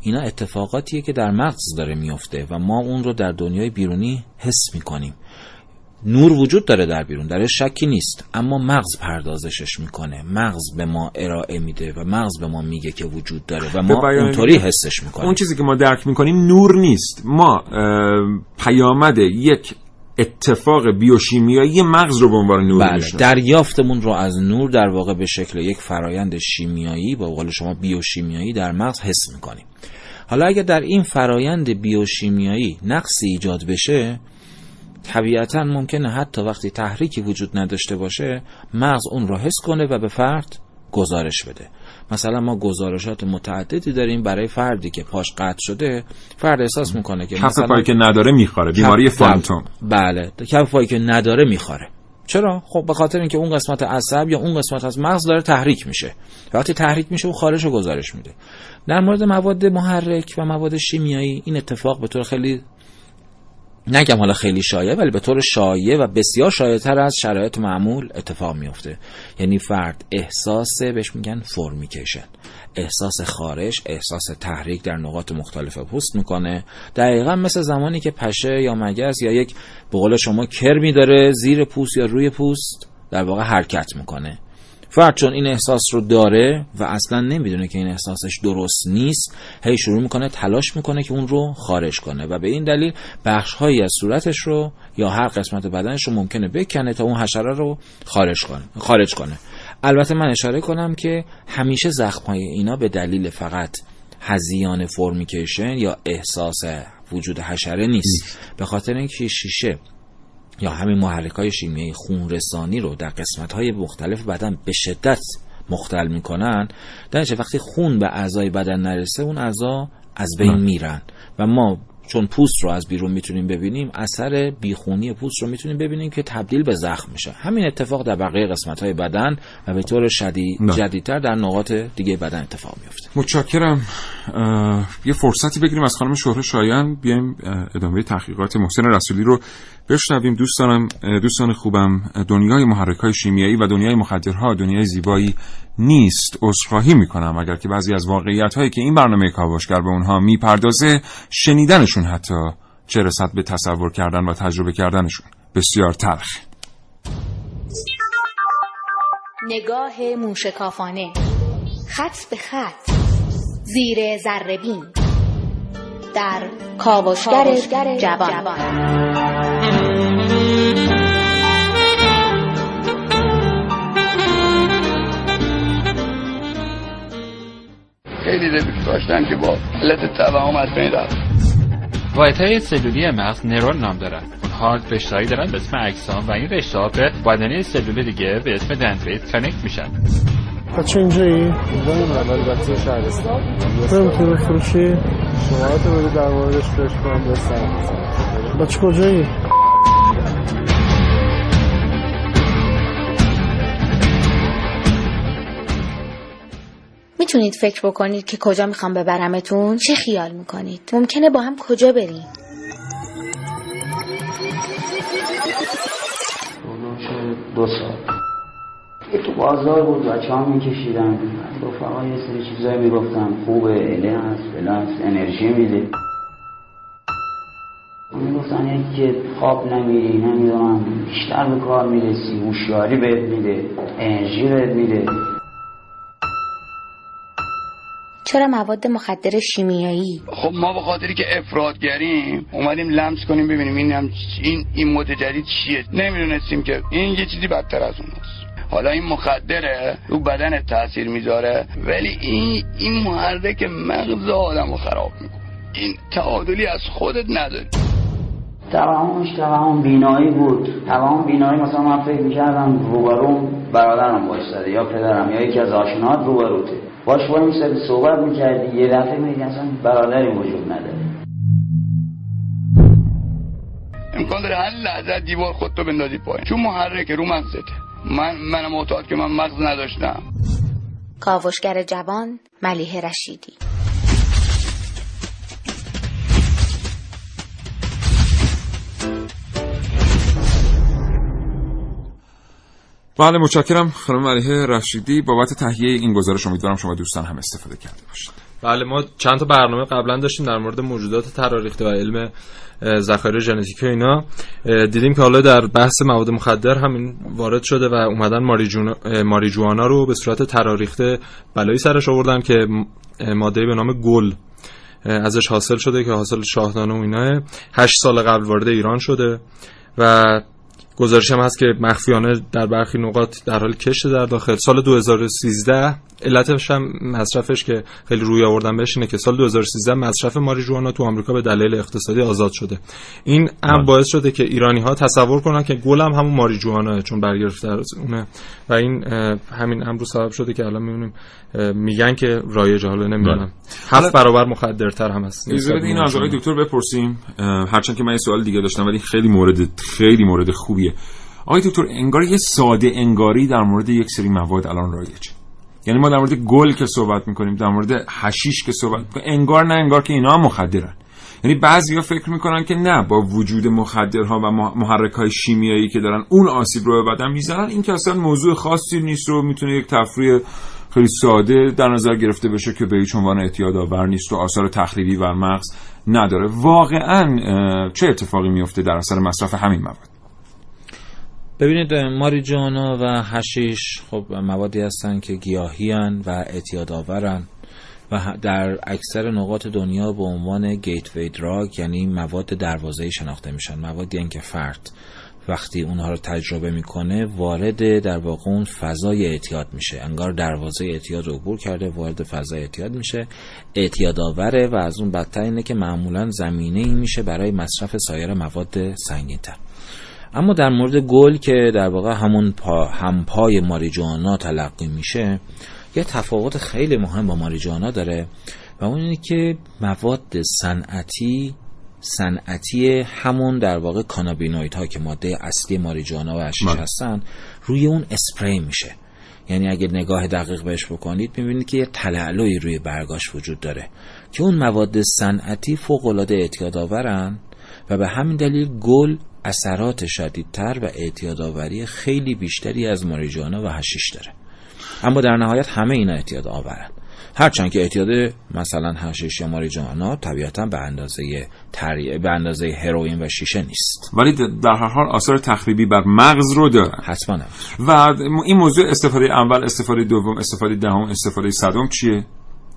اینا اتفاقاتیه که در مغز داره میفته و ما اون رو در دنیای بیرونی حس می‌کنیم. نور وجود داره در بیرون در شکی نیست. اما مغز پردازشش می‌کنه. مغز به ما ارائه میده و مغز به ما میگه که وجود داره و ما اونطوری حسش می‌کنیم. اون چیزی که ما درک می‌کنیم نور نیست. ما پیامد یک اتفاق بیوشیمیایی مغز رو به عنوان نور بله دریافتمون رو از نور در واقع به شکل یک فرایند شیمیایی با قول شما بیوشیمیایی در مغز حس می‌کنیم. حالا اگر در این فرایند بیوشیمیایی نقصی ایجاد بشه طبیعتا ممکنه حتی وقتی تحریکی وجود نداشته باشه مغز اون رو حس کنه و به فرد گزارش بده. مثلا ما گزارشات متعددی داریم برای فردی که پاش قطع شده فرد احساس می‌کنه که کف پایی که نداره می‌خوره بیماری فانتوم. بله کف پایی که نداره می‌خوره. چرا؟ خب به خاطر اینکه اون قسمت عصب یا اون قسمت از مغز داره تحریک میشه. وقتی تحریک میشه و خارج رو گزارش میده. در مورد مواد محرک و مواد شیمیایی این اتفاق به طور خیلی نگم حالا خیلی شایع ولی به طور شایع و بسیار شایع تر از شرایط معمول اتفاق میفته یعنی فرد احساس بهش میگن فرمیکیشن احساس خارش احساس تحریک در نقاط مختلف پوست می‌کنه. دقیقا مثل زمانی که پشه یا مگس یا یک به شما کرمی داره زیر پوست یا روی پوست در واقع حرکت می‌کنه. فرد چون این احساس رو داره و اصلا نمی‌دونه که این احساسش درست نیست هی شروع می‌کنه تلاش می‌کنه که اون رو خارج کنه و به این دلیل بخش هایی از صورتش رو یا هر قسمت بدنش رو ممکنه بکنه تا اون حشره رو خارج کنه خارج کنه. البته من اشاره کنم که همیشه زخم های اینا به دلیل فقط هزیان فرمیکیشن یا احساس وجود حشره نیست. به خاطر اینکه شیشه یا همین محرک های شیمیایی خون رسانی رو در قسمت های مختلف بدن به شدت مختل می‌کنن در وقتی خون به اعضای بدن نرسه اون اعضا از بین میرن و ما چون پوست رو از بیرون می‌تونیم ببینیم اثر بیخونی پوست رو می‌تونیم ببینیم که تبدیل به زخم میشه. همین اتفاق در بقیه قسمت های بدن و به طور شدید جدیدتر در نقاط دیگه بدن اتفاق میفته متشکرم. یه فرصتی بگیریم از خانم شهره شایان بیایم ادامه تحقیقات محسن رسولی رو بشنویم. دوستانم دوستان خوبم دنیای محرک های شیمیایی و دنیای مخدرها دنیای زیبایی نیست عذرخواهی می‌کنم. اگر که بعضی از واقعیت هایی که این برنامه کاوشگر به اونها می‌پردازه شنیدنشون حتی چه رسد به تصور کردن و تجربه کردنشون. بسیار تلخ. نگاه موشکافانه. خط به خط. زیر زربین در کاوشگر جوان. خیلی رفیق داشتن که با علت توهم از بین رفت های سلولی مغز نرون نام دارن اونها رشتهایی دارن به اسم اکسان و این رشته ها به بدنه سلول دیگه به اسم دندریت کانکت میشن بچه اینجایی؟ اینجا ولی بچه شهرستان نمی‌تونه بفروشی؟ شما تو بودی در موردش بهش کنم بستن بچه کجایی؟ می‌تونید فکر بکنید که کجا می‌خوام ببرمتون؟ چه خیال می‌کنید؟ ممکنه با هم کجا بریم؟ دو سال تو بازار بود بچه ها میکشیدن رفقا یه سری چیزایی می‌گفتن خوبه اله هست فلان انرژی میده می‌گفتن یکی خواب نمیری نمی‌دونم بیشتر به کار می‌رسی هوشیاری بهت میده انرژی بهت میده چرا مواد مخدر شیمیایی؟ خب ما به خاطری که افرادگریم اومدیم لمس کنیم ببینیم این هم این این مد جدید چیه؟ نمی‌دونستیم که این یه چیزی بدتر از اون حالا این مخدره رو بدن تاثیر می‌ذاره ولی این این محرک مغز آدم رو خراب می‌کنه. این تعادلی از خودت نداری. توهمش توهم بینایی بود. توهم بینایی مثلا من فکر می‌کردم روبروم برادرم باشده یا پدرم یا یکی از آشنات روبروته. باش وای میسادی صحبت می‌کردی یه دفعه میدی اصلا برادری وجود نداره. امکان داره هر لحظه دیوار خودتو بندازی پایین. چون محرک رو مغزته من من معتاد که من مغز نداشتم. کاوشگر جوان ملیه رشیدی. بله متشکرم. خانم ملیحه رشیدی بابت تهیه این گزارش امیدوارم شما دوستان هم استفاده کرده باشید. بله ما چند تا برنامه قبلا داشتیم در مورد موجودات تراریخته و علم ذخایر ژنتیکی اینا. دیدیم که حالا در بحث مواد مخدر همین وارد شده و اومدن ماریجوانا رو به صورت تراریخته بلایی سرش آوردن که ماده به نام گل ازش حاصل شده که حاصل شاهدانه و ایناه. هشت سال قبل وارد ایران شده و گزارش هم هست که مخفیانه در برخی نقاط در حال کشت در داخل. سال 2013 علتش هم مصرفش که خیلی روی آوردن بهش اینه که سال 2013 مصرف ماریجوانا تو آمریکا به دلیل اقتصادی آزاد شده. این هم بله. باعث شده که ایرانی ها تصور کنن که گل هم همون ماریجوانا چون برگرفته از اونه. و این همین امر سبب شده که الان می‌بینیم میگن که رایج حالا نمی‌دونم. بله. هفت برابر مخدرتر هم هست. این از دکتر بپرسیم. هرچند که من یه سوال دیگه داشتم ولی خیلی مورد خیلی مورد خوبیه آقای دکتر انگار یه ساده انگاری در مورد یک سری مواد الان رایجه یعنی ما در مورد گل که صحبت می‌کنیم در مورد حشیش که صحبت می‌کنیم انگار نه انگار که اینا هم مخدرن. یعنی بعضیا فکر می‌کنن که نه با وجود مخدرها و محرک های شیمیایی که دارن اون آسیب رو به بدن می‌زنن. این که اصلا موضوع خاصی نیست رو می‌تونه یک تفریح خیلی ساده در نظر گرفته بشه که به هیچ عنوان اعتیاد آور نیست و آثار تخریبی بر مغز نداره. واقعا چه اتفاقی میفته در اثر مصرف همین مواد؟ ببینید ماریجوانا و هشیش خب موادی هستند که گیاهی و اعتیاد و در اکثر نقاط دنیا به عنوان گیت وی دراگ یعنی مواد دروازه شناخته میشن موادی که فرد وقتی اونها رو تجربه می‌کنه وارد در واقع اون فضای اعتیاد میشه. انگار دروازه اعتیاد رو عبور کرده وارد فضای اعتیاد میشه. اعتیاد آوره و از اون بدتر اینه که معمولا زمینه ای میشه برای مصرف سایر مواد سنگینتر. اما در مورد گل که در واقع همون پا همپای ماریجوانا تلقی میشه یه تفاوت خیلی مهم با ماریجوانا داره و اون اینه که مواد صنعتی صنعتی همون در واقع کانابینوید ها که ماده اصلی ماریجوانا و هشیش بله. هستن روی اون اسپری میشه یعنی اگه نگاه دقیق بهش بکنید می‌بینید که یه تلعلوی روی برگاش وجود داره که اون مواد صنعتی فوق العاده اعتیاد آورن و به همین دلیل گل اثرات شدیدتر و اعتیادآوری خیلی بیشتری از ماریجوانا و هشیش داره. اما در نهایت همه اینا اعتیاد آورن. هرچند که اعتیاد مثلا هشیش یا ماریجوانا طبیعتا به اندازه تری... به اندازه هروئین و شیشه نیست. ولی در هر حال آثار تخریبی بر مغز رو داره حتما. و این موضوع استفاده اول استفاده دوم استفاده دهم استفاده صدم چیه؟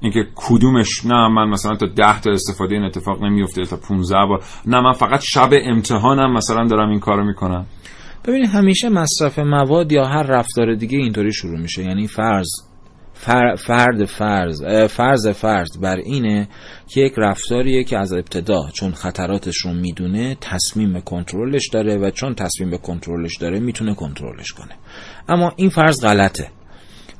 اینکه کدومش نه من مثلا تا ده تا استفاده این اتفاق نمیفته تا 15 بار. نه من فقط شب امتحانم مثلا دارم این کارو می‌کنم. ببینید همیشه مصرف مواد یا هر رفتار دیگه اینطوری شروع میشه. یعنی فرض فرد فرض فرض فرض بر اینه که یک رفتاریه که از ابتدا چون خطراتش رو می‌دونه تصمیم کنترلش داره و چون تصمیم به کنترلش داره می‌تونه کنترلش کنه. اما این فرض غلطه.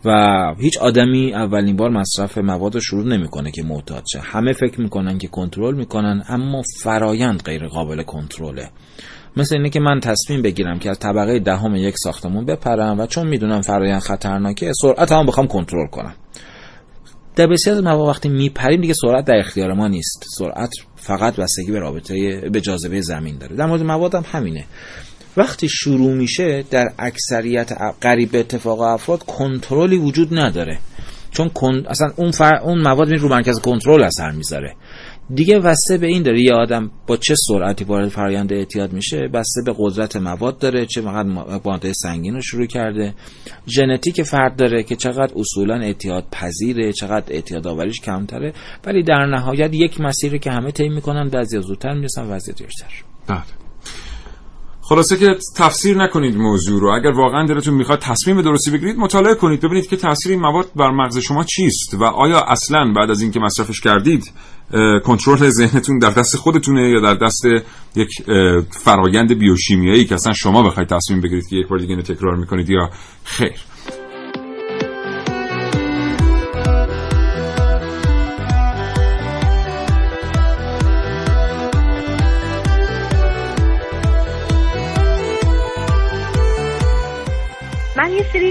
و هیچ آدمی اولین بار مصرف مواد رو شروع نمی‌کنه که معتاد شه. همه فکر می‌کنن که کنترل می‌کنن اما فرایند غیر قابل کنترله. مثل اینه که من تصمیم بگیرم که از طبقه دهم یک ساختمون بپرم و چون می‌دونم فرایند خطرناکه سرعت هم بخوام کنترل کنم. در بسیار از مواقع وقتی میپریم دیگه سرعت در اختیار ما نیست. سرعت فقط بستگی به رابطه به جاذبه زمین داره. در مورد مواد هم همینه. وقتی شروع میشه در اکثریت قریب اتفاق افراد کنترلی وجود نداره. چون اصلا اون, فر... اون مواد رو مرکز کنترل اثر می‌ذاره. دیگه وسته به این داره. یه آدم با چه سرعتی وارد فرآیند اعتیاد میشه بسته به قدرت مواد داره چه فقط ماده سنگین رو شروع کرده. ژنتیک فرد داره که چقدر اصولا اعتیاد پذیره چقدر اعتیاد آوریش کمتره. ولی در نهایت یک مسیری که همه طی می‌کنن بعضی زودتر می‌رسن بعضی دیرتر. بله. خلاصه که تفسیر نکنید موضوع رو. اگر واقعا دلتون می‌خواد تصمیم درستی بگیرید مطالعه کنید. ببینید که تاثیر این مواد بر مغز شما چیست و آیا اصلا بعد از اینکه مصرفش کردید کنترل ذهنتون در دست خودتونه یا در دست یک فرایند بیوشیمیایی که اصلا شما بخواید تصمیم بگیرید که یک بار دیگه تکرار می‌کنید یا خیر.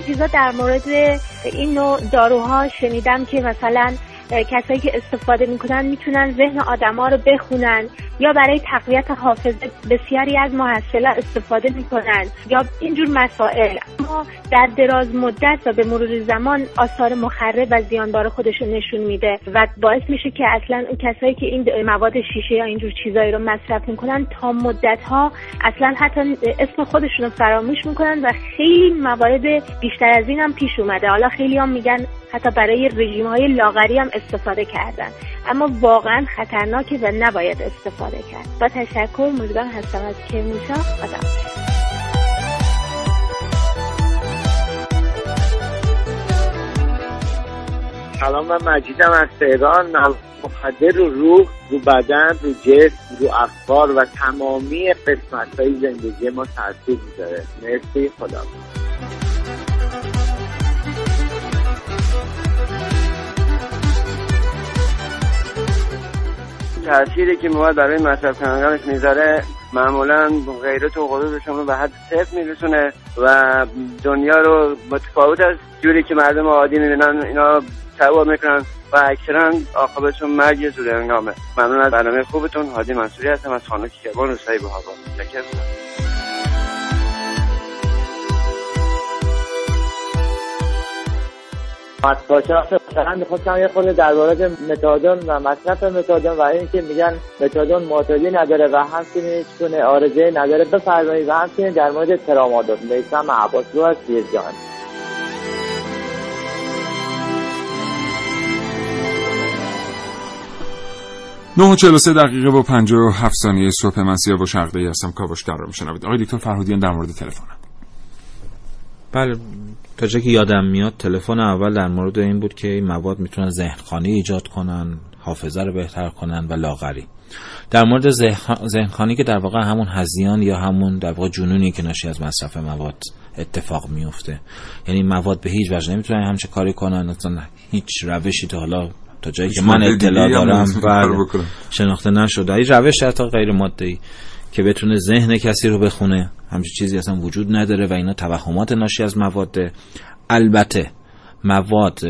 چیزا در مورد این نوع داروها شنیدم که مثلا کسایی که استفاده می‌کنن می‌تونن ذهن آدما رو بخونن. یا برای تقویت حافظه بسیاری از محصلا استفاده می‌کنن یا اینجور مسائل. اما در دراز مدت و به مرور زمان آثار مخرب و زیانبار خودش رو نشون میده و باعث میشه که اصلا اون کسایی که این مواد شیشه یا اینجور چیزایی رو مصرف می‌کنن تا مدت ها اصلا حتی اسم خودشون رو فراموش می‌کنن و خیلی موارد بیشتر از این هم پیش اومده. حالا خیلی هم میگن حتی برای رژیم های لاغری هم استفاده کردن. اما واقعا خطرناکه و نباید استفاده کرد. با تشکر مجدان هستم از کرمانشاه خدا سلام من مجیدم از تهران. مخدر رو روح رو بدن رو جسم رو افکار و تمامی قسمت های زندگی ما تاثیر می‌ذاره. مرسی. خدا تأثیری که مواد برای مصرف کنندگانش می‌ذاره معمولا غیرت و غرورشون رو به حد صفر میرسونه و دنیا رو متفاوت از جوری که مردم عادی می‌بینن اینا تصور می‌کنن و اکثرا عاقبتشون مرگ زود هنگامه ممنون از برنامه خوبتون. هادی منصوری هستم از خانه کربان روستایی به هوا متشکرم مثلا می‌خواستم یه خورده در مورد متادون و مصرف متادون و اینکه میگن متادون معتادی نداره و همچنین هیچ گونه آرزه نداره بفرمایید و همچنین در مورد ترامادول میسم عباس رو از جهان. نه و 43 دقیقه و 57 ثانیه صبح. من سیاه و شرقی هستم. کاوشگر رو میشنوید. آقای دکتر فرهادیان در مورد تلفنم. بله. تا جایی که یادم میاد تلفن اول در مورد این بود که این مواد می‌تونن ذهنخوانی ایجاد کنن حافظه رو بهتر کنن و لاغری. در مورد ذهن- ذهنخوانی که در واقع همون هزیان یا همون در واقع جنونی که ناشی از مصرف مواد اتفاق میفته. یعنی مواد به هیچ وجه نمی‌تونن همچه کاری کنن اصلا هیچ روشی تا حالا تا جایی که من اطلاع دارم بله،. شناخته نشده. هیچ روش حتی غیر ماده که بتونه ذهن کسی رو بخونه. همچین چیزی اصلا وجود نداره و اینا توهمات ناشی از مواده البته مواد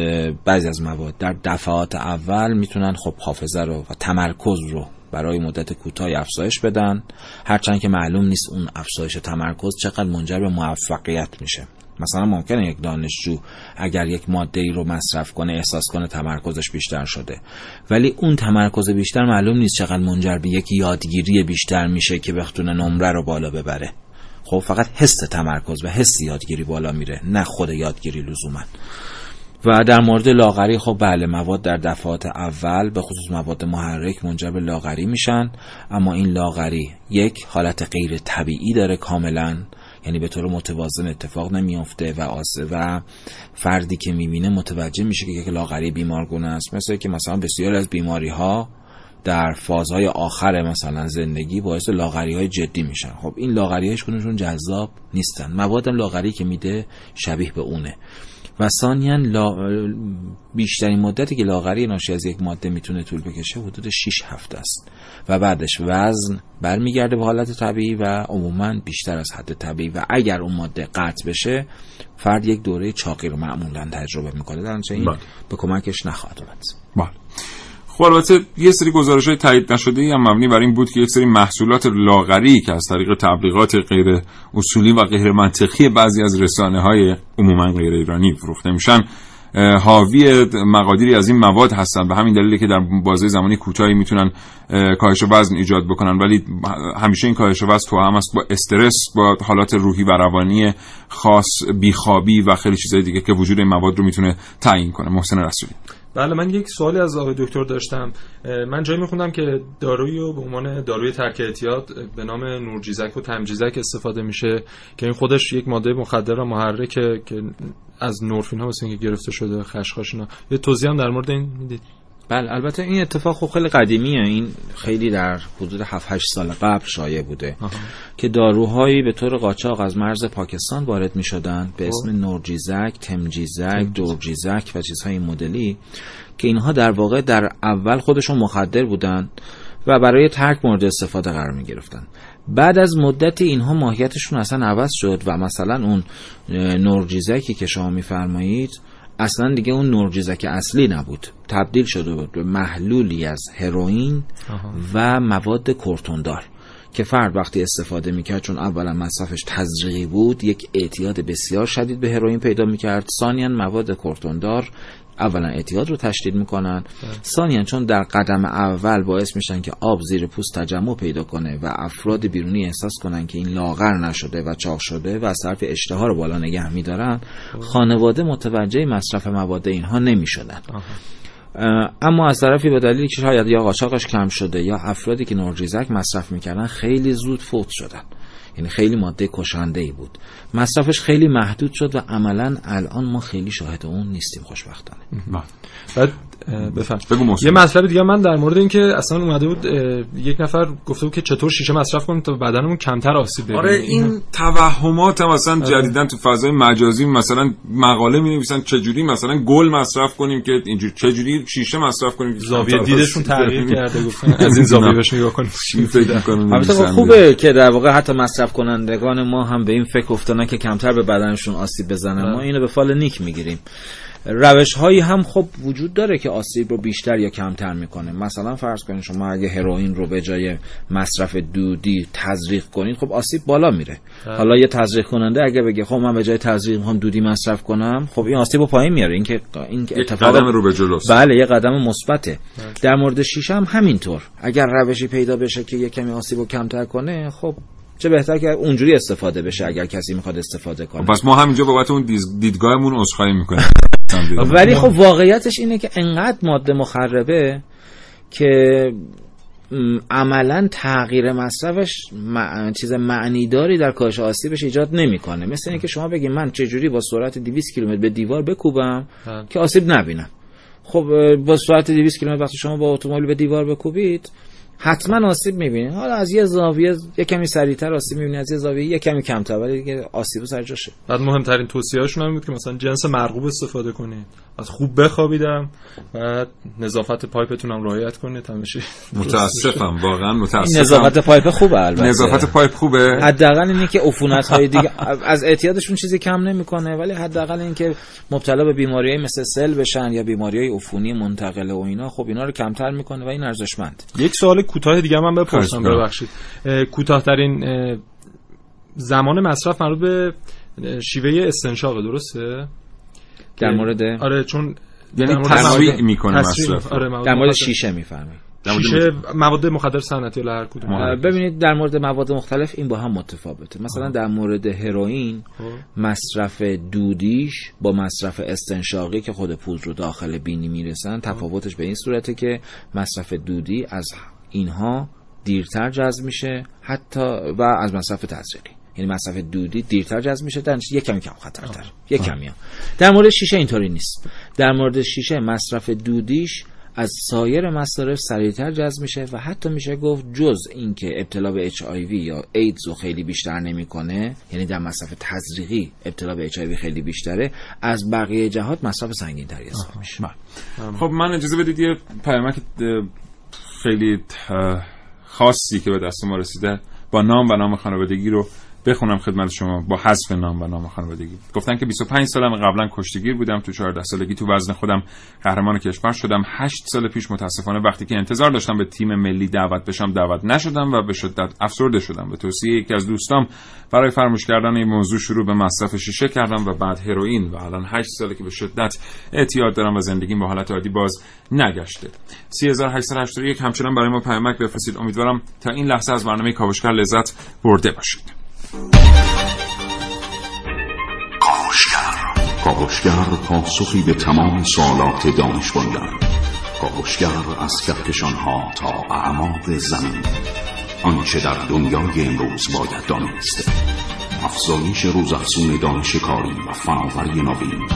بعضی از مواد در دفعات اول می‌تونن خب حافظه رو و تمرکز رو برای مدت کوتاهی افزایش بدن. هرچند که معلوم نیست اون افزایش تمرکز چقدر منجر به موفقیت میشه. مثلا ممکنه یک دانشجو اگر یک ماده ای رو مصرف کنه احساس کنه تمرکزش بیشتر شده. ولی اون تمرکز بیشتر معلوم نیست چقدر منجر به یک یادگیری بیشتر میشه که بتونه نمره رو بالا ببره. خب فقط حس تمرکز و حس یادگیری بالا میره نه خود یادگیری لزوما. و در مورد لاغری خب بله مواد در دفعات اول به خصوص مواد محرک منجر به لاغری میشن اما این لاغری یک حالت غیر طبیعی داره کاملا. یعنی به طور متوازن اتفاق نمیافته و آسه و فردی که می‌بینه متوجه میشه که یک لاغری بیمارگونه است. مثل که مثلا بسیاری از بیماری ها در فازهای آخر مثلا زندگی باعث لاغری های جدی میشن. خب این لاغری هایش جذاب نیستن. مواد لاغری که میده شبیه به اونه. و ثانیا لا... بیشترین مدتی که لاغری ناشی از یک ماده می‌تونه طول بکشه حدود 6 هفته است. و بعدش وزن برمیگرده به حالت طبیعی و عموما بیشتر از حد طبیعی. و اگر اون ماده قطع بشه فرد یک دوره چاقی رو معمولا تجربه می‌کنه. در این بله. به کمکش نخواهد اومد. بله. خب البته یه سری گزارش های تایید نشده هم مبنی بر این بود که یک سری محصولات لاغری که از طریق تبلیغات غیر اصولی و غیر منطقی بعضی از رسانه های عموما غیر ایرانی فروخته میشن حاوی مقادیری از این مواد هستن به همین دلیلی که در بازه زمانی کوتاهی می‌تونن اه، کاهش وزن ایجاد بکنن. ولی همیشه این کاهش وزن تو هم است با استرس با حالات روحی و روانی خاص بیخوابی و خیلی چیزهای دیگه که وجود این مواد رو می‌تونه تعیین کنه. محسن رسولی. بله من یک سوالی از آقای دکتر داشتم. من جایی میخوندم که دارویی رو به عنوان داروی ترک اعتیاد به نام نورجیزک و تمجیزک استفاده میشه که این خودش یک ماده مخدر و محرکه که از نورفین ها مثل گرفته شده خشخاش اینا. یه توضیح هم در مورد این می‌دید؟ بله البته این اتفاق خب خیلی قدیمیه. این خیلی در حدود 7 8 سال قبل شایع بوده آها. که داروهایی به طور قاچاق از مرز پاکستان وارد می شدن به اسم نورجیزک، تمجیزک، دورجیزک و چیزهای مدلی که اینها در واقع در اول خودشون مخدر بودن و برای ترک مورد استفاده قرار می گرفتن بعد از مدت اینها ماهیتشون اصلا عوض شد و مثلا اون نورجیزکی که شما میفرمایید اصلا دیگه اون نورجیزک اصلی نبود. تبدیل شده بود به محلولی از هروئین و مواد کورتوندار که فرد وقتی استفاده می‌کرد چون اولا مصرفش تزریقی بود یک اعتیاد بسیار شدید به هروئین پیدا می‌کرد. ثانیا مواد کورتوندار اولا اعتیاد رو تشدید می‌کنن. ثانیا چون در قدم اول باعث میشن که آب زیر پوست تجمع پیدا کنه و افراد بیرونی احساس کنن که این لاغر نشده و چاق شده و طرف اشتها رو بالا نگه میدارن خانواده متوجه مصرف مواد اینها نمی‌شدن. اما از طرفی به دلیلی که شاید یا قاچاقش کم شده یا افرادی که نورجیزک مصرف می‌کردن خیلی زود فوت شدن. یعنی خیلی ماده کشنده ای بود. مصرفش خیلی محدود شد و عملا الان ما خیلی شاهد اون نیستیم خوشبختانه. بعد بفهم یه مطلب دیگه من در مورد اینکه اصلا اومده بود یک نفر گفته بود که چطور شیشه مصرف کنیم تا بدنمون کمتر آسیب ببینه آره این توهمات هم مثلا آره. جدیدن تو فضای مجازی مثلا مقاله می نویسن چجوری مثلا گل مصرف کنیم که اینجوری چجوری شیشه مصرف کنیم زاویه دیدشون تغییر کرده گفتن. (laughs) از این زاویه بهش نگاه کنیم. البته خوبه که در واقع حتی مصرف کنندگان ما هم به این فکر افتادن که کمتر به بدنشون آسیب بزنن. ما اینو به فال نیک می‌گیریم. روش هایی هم خب وجود داره که آسیب رو بیشتر یا کمتر می‌کنه. مثلا فرض کنید شما اگه هروئین رو به جای مصرف دودی تزریق کنید خب آسیب بالا میره. حالا یه تزریق کننده اگه بگه خب من به جای تزریق هم دودی مصرف کنم خب این آسیب رو پایین میاره. این که این اتفاق قدم رو به جلوست. بله یه قدم مثبته. در مورد شیشه هم همینطور. اگر روشی پیدا بشه که یه کمی آسیب رو کمتر کنه خب چه بهتر که اونجوری استفاده بشه اگر کسی می‌خواد استفاده کنه. پس ما همینجا بابت اون دیدگاهمون عذرخواهی می‌کنیم. (laughs) ولی خب واقعیتش اینه که انقدر ماده مخربه که عملا تغییر مصرفش چیز معنیداری در کاهش آسیبش ایجاد نمی‌کنه. مثل اینکه شما بگید من چجوری با سرعت 200 کیلومتر به دیوار بکوبم که آسیب نبینم. خب با سرعت 200 کیلومتر وقتی شما با اتومبیل به دیوار بکوبید حتما آسیب می‌بینید حالا از یه زاویه یه کمی سریعتر آسیب می‌بینید از یه زاویه یه کمی کمتر ولی دیگه آسیب سر جاشه. بعد مهمترین توصیه هاشون هم بود که مثلا جنس مرغوب استفاده کنید. از خوب بخوابید و نظافت پایپتون هم رعایت کنید همیشه متاسفم واقعا متاسفم. نظافت پایپ خوبه البته. نظافت پایپ خوبه. حداقل اینه که عفونت های دیگه از اعتیادشون چیزی کم نمی‌کنه ولی حداقل اینکه مبتلا به بیماریهای مثل سل بشن یا بیماریهای عفونی منتقله و اینا خب اینا رو کمتر می‌کنه و این ارزشمند. یک سوال کوتاه دیگه من بپرسم ببخشید. کوتاهترین زمان مصرف مربوط به شیوه استنشاق درسته؟ در مورد آره چون یعنی تسریع می‌کنه مصرف. آره در مورد شیشه می‌فهمید شیشه مواد مخدر صنعتی هر کدوم. ببینید در مورد مواد مختلف این با هم متفاوته. مثلا در مورد هروئین مصرف دودیش با مصرف استنشاقی که خود پودر رو داخل بینی می‌رسن تفاوتش به این صورته که مصرف دودی از اینها دیرتر جذب میشه حتی و از مصرف تزریقی. یعنی مصرف دودی دیرتر جذب میشه در یک کمی کم خطرتر. یک کمی در مورد شیشه اینطوری نیست. در مورد شیشه مصرف دودیش از سایر مصارف سریعتر جذب میشه و حتی میشه گفت جز اینکه ابتلا به اچ یا ایدز رو خیلی بیشتر نمی‌کنه یعنی در مصرف تزریقی ابتلا به اچ خیلی بیشتره از بقیه جهات مصرف سنگین تری حساب میشه. خب من اجازه بدید یه پیامک خیلی خاصی که به دست ما رسیده با نام و نام خانوادگی رو بخونم خدمت شما با حذف نام و نام خانوادگی. گفتن که 25 سالم قبلا کشتیگیر بودم تو 14 سالگی تو وزن خودم قهرمان کشور شدم. 8 سال پیش متاسفانه وقتی که انتظار داشتم به تیم ملی دعوت بشم دعوت نشدم و به شدت افسرده شدم. به توصیه یکی از دوستام برای فراموش کردن این موضوع شروع به مصرف شیشه کردم و بعد هروئین. و الان 8 ساله که به شدت اعتیاد دارم و زندگیم به حالت عادی باز نگشته. 3881 همچنان برای ما پیامک بفرستید. امیدوارم تا این لحظه از برنامه کاوشگر لذت برده باشید. کاوشگر. پاسخی به تمام سوالات دانش کاوشگر از ها تا اعماق زمین. آنچه در دنیای امروز باید دانست. افزایش روزافزون دانش کاری و فناوری نوین.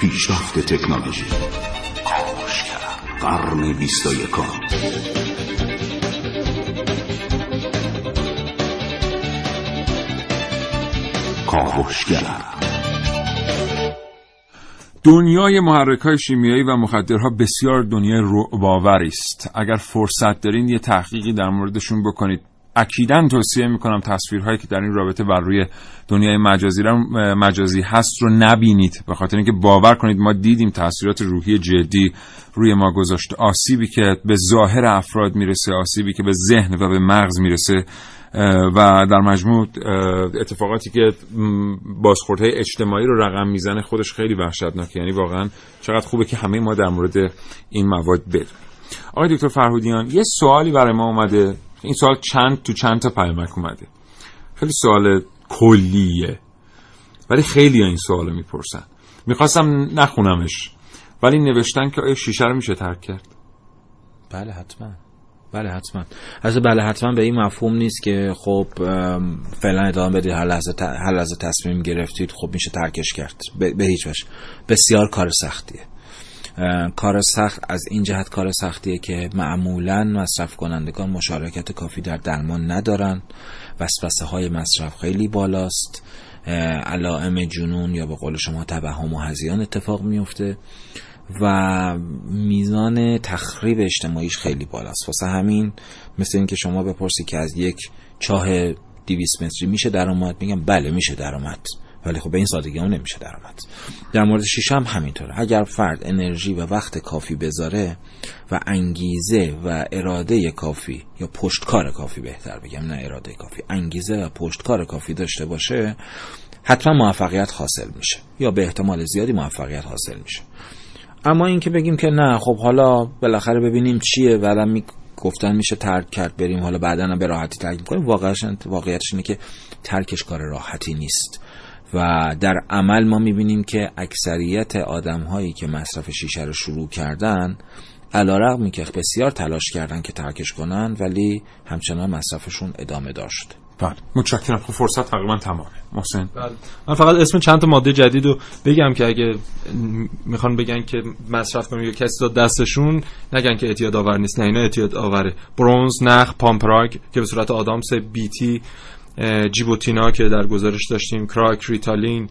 پیشرفت تکنولوژی. قرن بیست و کاوشگر دنیای محرک های شیمیایی و مخدرها بسیار دنیای باوری است. اگر فرصت دارین یه تحقیقی در موردشون بکنید. اکیدا توصیه می‌کنم تصویرهایی که در این رابطه بر روی دنیای مجازی مجازی هست رو نبینید. به خاطر اینکه باور کنید ما دیدیم تاثیرات روحی جدی روی ما گذاشته آسیبی که به ظاهر افراد می‌رسه آسیبی که به ذهن و به مغز می‌رسه و در مجموع اتفاقاتی که بازخوردهای اجتماعی رو رقم می‌زنه خودش خیلی وحشتناکه. یعنی واقعا چقدر خوبه که همه ما در مورد این مواد بدونیم آقای دکتر فرهودیان یه سوالی برای ما اومده. این سوال چند تو چند تا پیامک اومده. خیلی سوال کلیه ولی خیلی این سوال می‌پرسن. می‌خواستم نخونمش ولی نوشتن که آیا شیشه رو میشه ترک کرد؟ بله حتما. بله حتما. از بله حتما به این مفهوم نیست که خب فعلا ادامه بدید هر لحظه, هر لحظه تصمیم گرفتید خب میشه ترکش کرد. به, هیچ وجه. بسیار کار سختیه. کار سخت از این جهت کار سختیه که معمولا مصرف کنندگان مشارکت کافی در درمان ندارن. وسوسه های مصرف خیلی بالاست. علائم جنون یا به قول شما توهم و هزیان اتفاق میفته. و میزان تخریب اجتماعیش خیلی بالاست. واسه همین مثل اینکه شما بپرسی که از یک چاه 200 متری میشه درآمد؟ میگم بله میشه درآمد. ولی خب به این سادگی هم نمیشه درآمد. در مورد شیشه هم همینطوره. اگر فرد انرژی و وقت کافی بذاره و انگیزه و اراده کافی یا پشتکار کافی بهتر بگم نه اراده کافی انگیزه و پشتکار کافی داشته باشه حتما موفقیت حاصل میشه یا به احتمال زیادی موفقیت حاصل میشه. اما اینکه بگیم که نه خب حالا بالاخره ببینیم چیه بعدم می گفتن میشه ترک کرد بریم حالا بعدا به راحتی ترک می‌کنیم واقعش واقعیتش اینه که ترکش کار راحتی نیست. و در عمل ما می‌بینیم که اکثریت آدم هایی که مصرف شیشه رو شروع کردن علی‌رغمی که بسیار تلاش کردن که ترکش کنن ولی همچنان مصرفشون ادامه داشت. بله. متشکرم. خب فرصت تقریبا تمامه. محسن. بله. من فقط اسم چند تا ماده جدید رو بگم که اگه می‌خوان بگن که مصرف کنیم یا کسی داد دستشون نگن که اعتیاد آور نیست. نه اینا اعتیاد آوره. برونز نخ پامپراگ که به صورت آدامس بیتی جیبوتینا که در گزارش داشتیم کراک ریتالین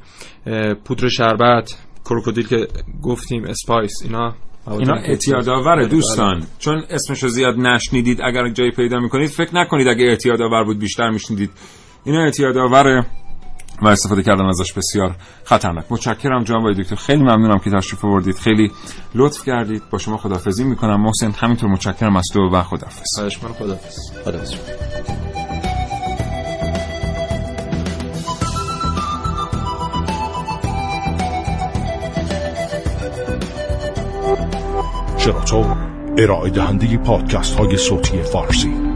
پودر شربت کروکودیل که گفتیم اسپایس اینا. اینا اعتیادآوره دوستان. چون اسمشو زیاد نشنیدید اگر جایی پیدا می‌کنید فکر نکنید اگه اعتیادآور بود بیشتر میشنیدید. اینا اعتیادآوره و استفاده کردن ازش بسیار خطرناک. متشکرم جناب دکتر. خیلی ممنونم که تشریف آوردید. خیلی لطف کردید. با شما خدافظی می‌کنم. محسن همینطور متشکرم از تو و خدافظ خواهش من خدافظ خدافظ شراطو ارائه دهنده پادکست های صوتی فارسی.